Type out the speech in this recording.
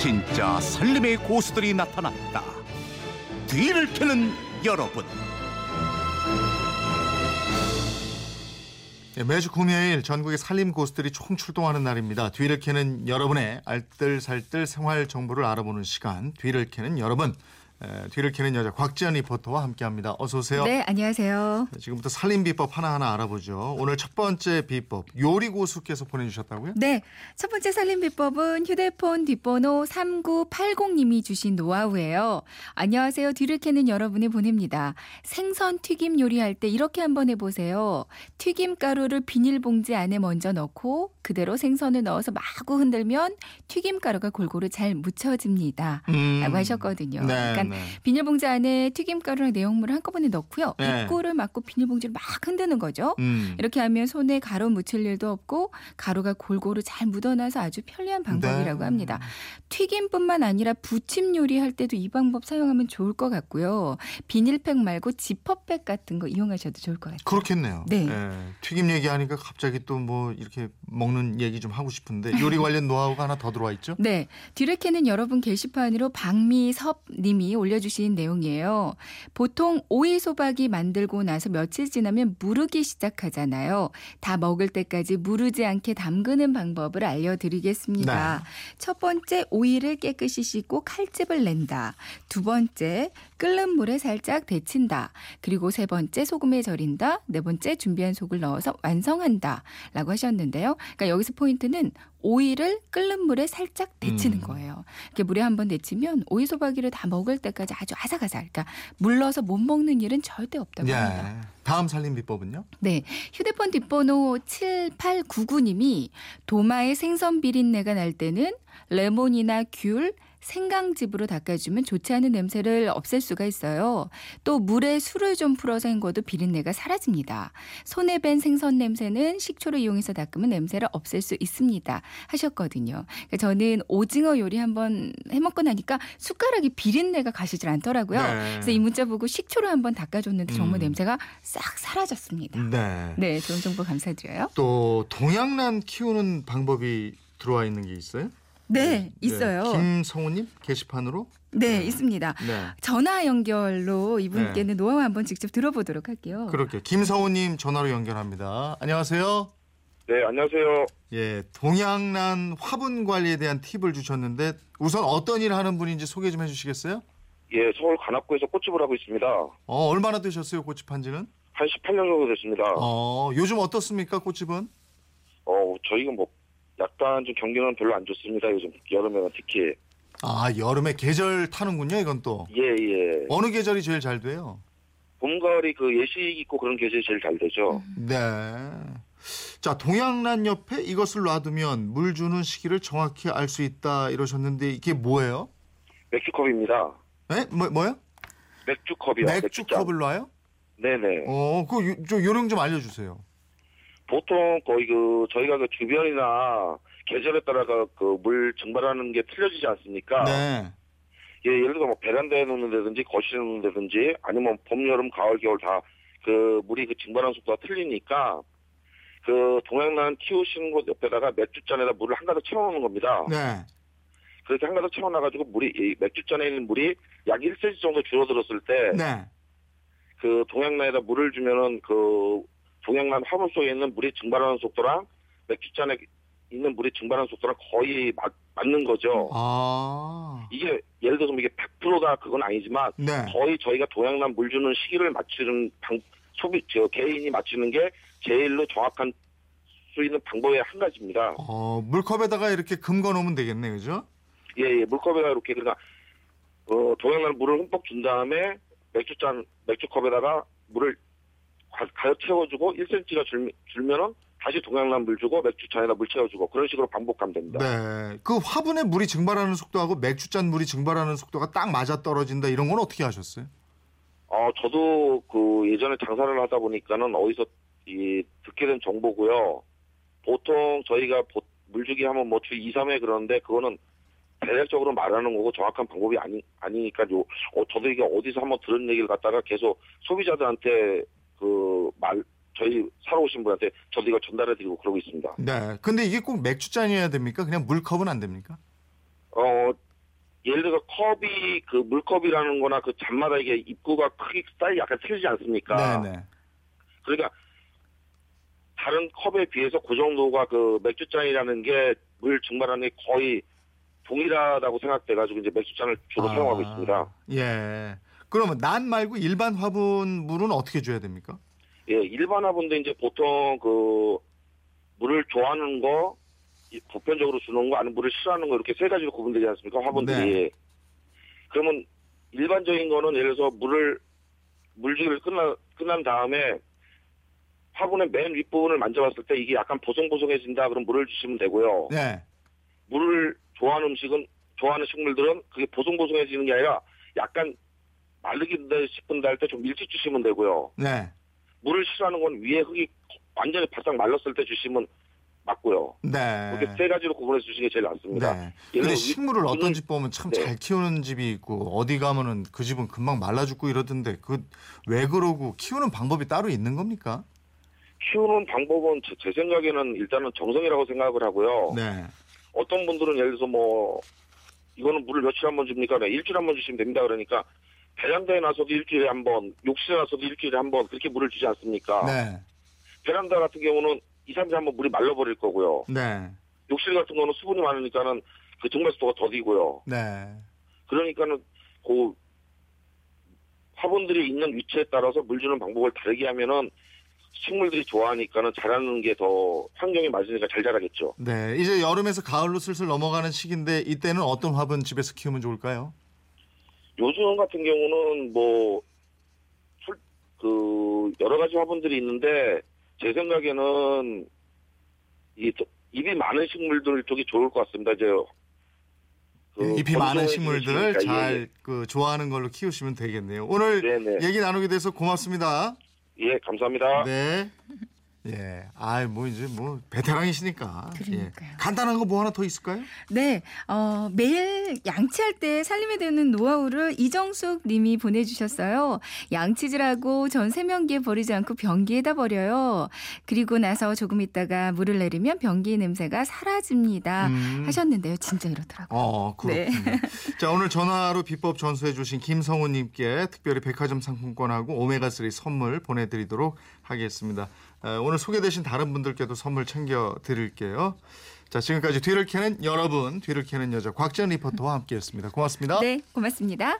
진짜 살림의 고수들이 나타났다. 뒤를 캐는 여러분. 예, 매주 금요일 전국의 살림 고수들이 총 출동하는 날입니다. 뒤를 캐는 여러분의 알뜰살뜰 생활 정보를 알아보는 시간. 뒤를 캐는 여러분. 에, 뒤를 캐는 여자 곽지연 리포터와 함께합니다. 어서 오세요. 네, 안녕하세요. 지금부터 살림 비법 하나하나 알아보죠. 오늘 첫 번째 비법 요리 고수께서 보내주셨다고요? 네, 첫 번째 살림 비법은 휴대폰 뒷번호 3980님이 주신 노하우예요. 안녕하세요. 뒤를 캐는 여러분이 보냅니다. 생선 튀김 요리할 때 이렇게 한번 해보세요. 튀김 가루를 비닐봉지 안에 먼저 넣고 그대로 생선을 넣어서 마구 흔들면 튀김 가루가 골고루 잘 묻혀집니다. 음. 라고 하셨거든요. 네, 그러니까 네. 비닐봉지 안에 튀김가루랑 내용물을 한꺼번에 넣고요. 네. 입구를 막고 비닐봉지를 막 흔드는 거죠. 음. 이렇게 하면 손에 가루 묻힐 일도 없고 가루가 골고루 잘 묻어나서 아주 편리한 방법이라고 네. 합니다. 튀김뿐만 아니라 부침 요리할 때도 이 방법 사용하면 좋을 것 같고요. 비닐팩 말고 지퍼백 같은 거 이용하셔도 좋을 것 같아요. 그렇겠네요. 네. 예, 튀김 얘기하니까 갑자기 또 뭐 이렇게 먹는 얘기 좀 하고 싶은데 요리 관련 노하우가 하나 더 들어와 있죠? 네. 뒤를 캐는 여러분 게시판으로 박미섭 님이 올려주신 내용이에요. 보통 오이 소박이 만들고 나서 며칠 지나면 무르기 시작하잖아요. 다 먹을 때까지 무르지 않게 담그는 방법을 알려드리겠습니다. 네. 첫 번째, 오이를 깨끗이 씻고 칼집을 낸다. 두 번째, 끓는 물에 살짝 데친다. 그리고 세 번째, 소금에 절인다. 네 번째, 준비한 속을 넣어서 완성한다. 라고 하셨는데요. 그러니까 여기서 포인트는 오이를 끓는 물에 살짝 데치는 음. 거예요. 이렇게 물에 한번 데치면 오이 소박이를 다 먹을 때까지 아주 아삭아삭. 그러니까 물러서 못 먹는 일은 절대 없다고 합니다. 예. 다음 살림 비법은요? 네. 휴대폰 뒷번호 7899님이 도마에 생선 비린내가 날 때는 레몬이나 귤, 생강즙으로 닦아주면 좋지 않은 냄새를 없앨 수가 있어요. 또 물에 술을 좀 풀어서 헹궈도 비린내가 사라집니다. 손에 밴 생선 냄새는 식초를 이용해서 닦으면 냄새를 없앨 수 있습니다. 하셨거든요. 그러니까 저는 오징어 요리 한번 해먹고 나니까 숟가락이 비린내가 가시질 않더라고요. 네. 그래서 이 문자 보고 식초로 한번 닦아줬는데 정말 음. 냄새가 싹 사라졌습니다. 네. 네, 좋은 정보 감사드려요. 또 동양란 키우는 방법이 들어와 있는 게 있어요? 네, 있어요. 네, 김성우님 게시판으로. 있습니다. 네. 전화 연결로 이분께는 노하우 한번 직접 들어보도록 할게요. 그렇게 김성우님 전화로 연결합니다. 안녕하세요. 네, 안녕하세요. 예, 동양란 화분 관리에 대한 팁을 주셨는데 우선 어떤 일을 하는 분인지 소개 좀 해주시겠어요? 예, 서울 관악구에서 꽃집을 하고 있습니다. 어, 얼마나 되셨어요 꽃집 한지는? 한 18년 정도 됐습니다. 어, 어, 요즘 어떻습니까 꽃집은? 저희가 뭐 약간 좀 경기는 별로 안 좋습니다. 요즘 여름에는 특히. 아 여름에 계절 타는군요 이건 또. 예, 예. 어느 계절이 제일 잘 돼요? 봄, 가을이 그 예식 있고 그런 계절이 제일 잘 되죠. 네. 자 동양란 옆에 이것을 놔두면 물 주는 시기를 정확히 알 수 있다 이러셨는데 이게 뭐예요? 맥주컵입니다. 네? 뭐 뭐요? 맥주컵이요. 맥주 맥주잔. 컵을 놔요? 네네. 어, 그좀 요령 좀 알려주세요. 보통 거의 그 저희가 그 주변이나 계절에 따라가 그물 증발하는 게 틀려지지 않습니까? 네. 예, 예를 들어 뭐 베란다에 놓는다든지 거실에 놓는다든지 아니면 봄, 여름, 가을, 겨울 다 그 물이 그 증발하는 속도가 틀리니까 그 동양란 키우시는 곳 옆에다가 맥주잔에다 물을 한 가득 채워놓는 겁니다. 네. 그렇게 한 가득 채워놔가지고 물이 이 맥주잔에 있는 물이 약 1cm 정도 줄어들었을 때 네. 그 동양란에다 물을 주면은 그 동양란 화분 속에 있는 물이 증발하는 속도랑 맥주잔에 있는 물이 증발하는 속도랑 거의 맞, 맞는 거죠. 아. 이게 예를 들어서 이게 100%다 그건 아니지만 네. 거의 저희가 동양란 물 주는 시기를 맞추는 방, 소비 저 개인이 맞추는 게 제일로 정확한 수 있는 방법의 한 가지입니다. 어, 물컵에다가 이렇게 금거 놓으면 되겠네, 그죠? 예, 예 물컵에다 이렇게 그러니까 어, 동양란 물을 흠뻑 준 다음에 맥주잔 맥주컵에다가 물을 가, 가득 채워주고 1cm가 줄, 줄면은 다시 동양란 물 주고 맥주잔에다 물 채워주고 그런 식으로 반복하면 됩니다. 네. 그 화분에 물이 증발하는 속도하고 맥주잔 물이 증발하는 속도가 딱 맞아 떨어진다 이런 건 어떻게 하셨어요? 어, 저도 그 예전에 장사를 하다 보니까는 어디서 이 듣게 된 정보고요. 보통 저희가 보- 물주기 하면 뭐 주 2, 3회 그러는데 그거는 대략적으로 말하는 거고 정확한 방법이 아니, 아니니까 요. 어, 저도 이게 어디서 한번 들은 얘기를 갖다가 계속 소비자들한테 그 말, 저희 사러 오신 분한테 저도 이걸 전달해 드리고 그러고 있습니다. 네. 근데 이게 꼭 맥주잔이어야 됩니까? 그냥 물컵은 안 됩니까? 어, 예를 들어 컵이 그 물컵이라는 거나 그 잔마다 이게 입구가 크기 사이 약간 틀리지 않습니까? 네 네. 그러니까 다른 컵에 비해서 그 정도가 그 맥주잔이라는 게 물 증발하는 게 거의 동일하다고 생각돼가지고 이제 맥주잔을 주로 아, 사용하고 있습니다. 예. 그러면 난 말고 일반 화분 물은 어떻게 줘야 됩니까? 예, 일반 화분도 이제 보통 그 물을 좋아하는 거, 이 보편적으로 주는 거, 아니면 물을 싫어하는 거 이렇게 세 가지로 구분되지 않습니까? 화분들이. 네. 그러면 일반적인 거는 예를 들어서 물을 물주기를 끝나 끝난 다음에 화분의 맨 윗부분을 만져봤을 때 이게 약간 보송보송해진다 그럼 물을 주시면 되고요. 네. 물을 좋아하는 음식은 좋아하는 식물들은 그게 보송보송해지는 게 아니라 약간 마르긴다 싶은다 할때 좀 일찍 주시면 되고요. 네. 물을 싫어하는 건 위에 흙이 완전히 바싹 말랐을 때 주시면 맞고요. 네. 그렇게 세 가지로 구분해서 주시는 게 제일 낫습니다. 네. 근데 식물을 위- 어떤 집 보면 참 네. 잘 키우는 집이 있고 어디 가면은 그 집은 금방 말라 죽고 이러던데 그 왜 그러고 키우는 방법이 따로 있는 겁니까? 키우는 방법은 제, 제 생각에는 일단은 정성이라고 생각을 하고요. 네. 어떤 분들은 예를 들어서 뭐 이거는 물을 며칠 한 번 줍니까? 네, 일주일에 한 번 주시면 됩니다. 그러니까 베란다에 나서도 일주일에 한 번, 욕실에 나서도 일주일에 한 번 그렇게 물을 주지 않습니까? 네. 베란다 같은 경우는 2, 3일에 한번 물이 말라버릴 거고요. 네. 욕실 같은 거는 수분이 많으니까는 그 증발 속도가 더디고요. 네. 그러니까는 그 화분들이 있는 위치에 따라서 물 주는 방법을 다르게 하면은 식물들이 좋아하니까는 자라는 게 더 환경에 맞으니까 잘 자라겠죠. 네. 이제 여름에서 가을로 슬슬 넘어가는 시기인데 이때는 어떤 화분 집에서 키우면 좋을까요? 요즘 같은 경우는 뭐, 풀, 그, 여러 가지 화분들이 있는데, 제 생각에는, 이, 잎이 많은 식물들 쪽이 좋을 것 같습니다. 이제, 그 잎이 많은 건조해 식물들 주시니까, 예, 잘그 좋아하는 걸로 키우시면 되겠네요. 오늘 네네. 얘기 나누게 돼서 고맙습니다. 예, 감사합니다. 네. 예. 아, 뭐 이제 뭐 베테랑이시니까. 예. 그러니까요. 간단한 거 뭐 하나 더 있을까요? 네, 어, 매일 양치할 때 살림에 되는 노하우를 이정숙 님이 보내주셨어요. 양치질하고 전 세면기에 버리지 않고 변기에다 버려요. 그리고 나서 조금 있다가 물을 내리면 변기 냄새가 사라집니다. 음. 하셨는데요. 진짜 이렇더라고요. 어, 그렇군요. 네. 자, 오늘 전화로 비법 전수해 주신 김성훈 님께 특별히 백화점 상품권하고 오메가3 선물 보내 드리도록 하겠습니다. 에, 오늘 소개되신 다른 분들께도 선물 챙겨 드릴게요. 자, 지금까지 뒤를 캐는 여러분, 뒤를 캐는 여자 곽지연 리포터와 함께했습니다. 고맙습니다. 네, 고맙습니다.